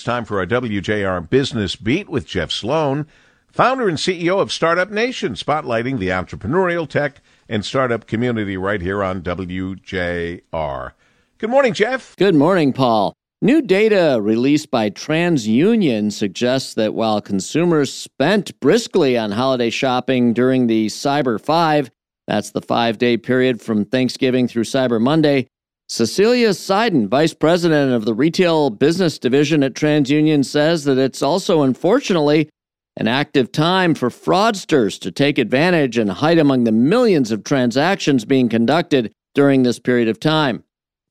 It's time for our WJR Business Beat with Jeff Sloan, founder and CEO of Startup Nation, spotlighting the entrepreneurial tech and startup community right here on WJR. Good morning, Jeff. Good morning, Paul. New data released by TransUnion suggests that while consumers spent briskly on holiday shopping during the Cyber 5, that's the five day period from Thanksgiving through Cyber Monday, Cecilia Seiden, vice president of the retail business division at TransUnion, says that it's also unfortunately an active time for fraudsters to take advantage and hide among the millions of transactions being conducted during this period of time.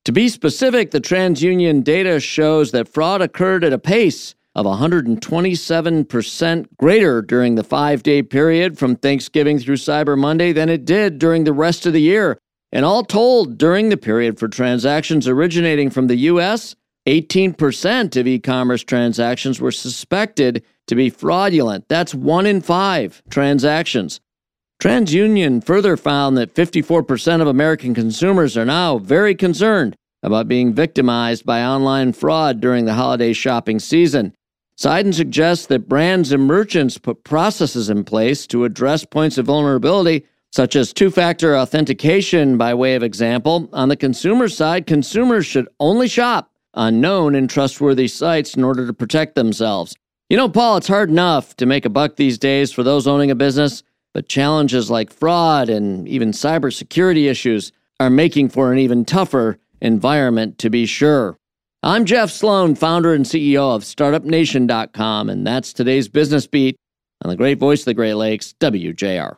To be specific, the TransUnion data shows that fraud occurred at a pace of 127% greater during the five day period from Thanksgiving through Cyber Monday than it did during the rest of the year. And all told, during the period for transactions originating from the U.S., 18% of e commerce transactions were suspected to be fraudulent. That's one in five transactions. TransUnion further found that 54% of American consumers are now very concerned about being victimized by online fraud during the holiday shopping season. Seiden suggests that brands and merchants put processes in place to address points of vulnerability such as two factor authentication, by way of example. On the consumer side, consumers should only shop on known and trustworthy sites in order to protect themselves. You know, Paul, it's hard enough to make a buck these days for those owning a business, but challenges like fraud and even cybersecurity issues are making for an even tougher environment to be sure. I'm Jeff Sloan, founder and CEO of StartupNation.com, and that's today's business beat on the great voice of the Great Lakes, WJR.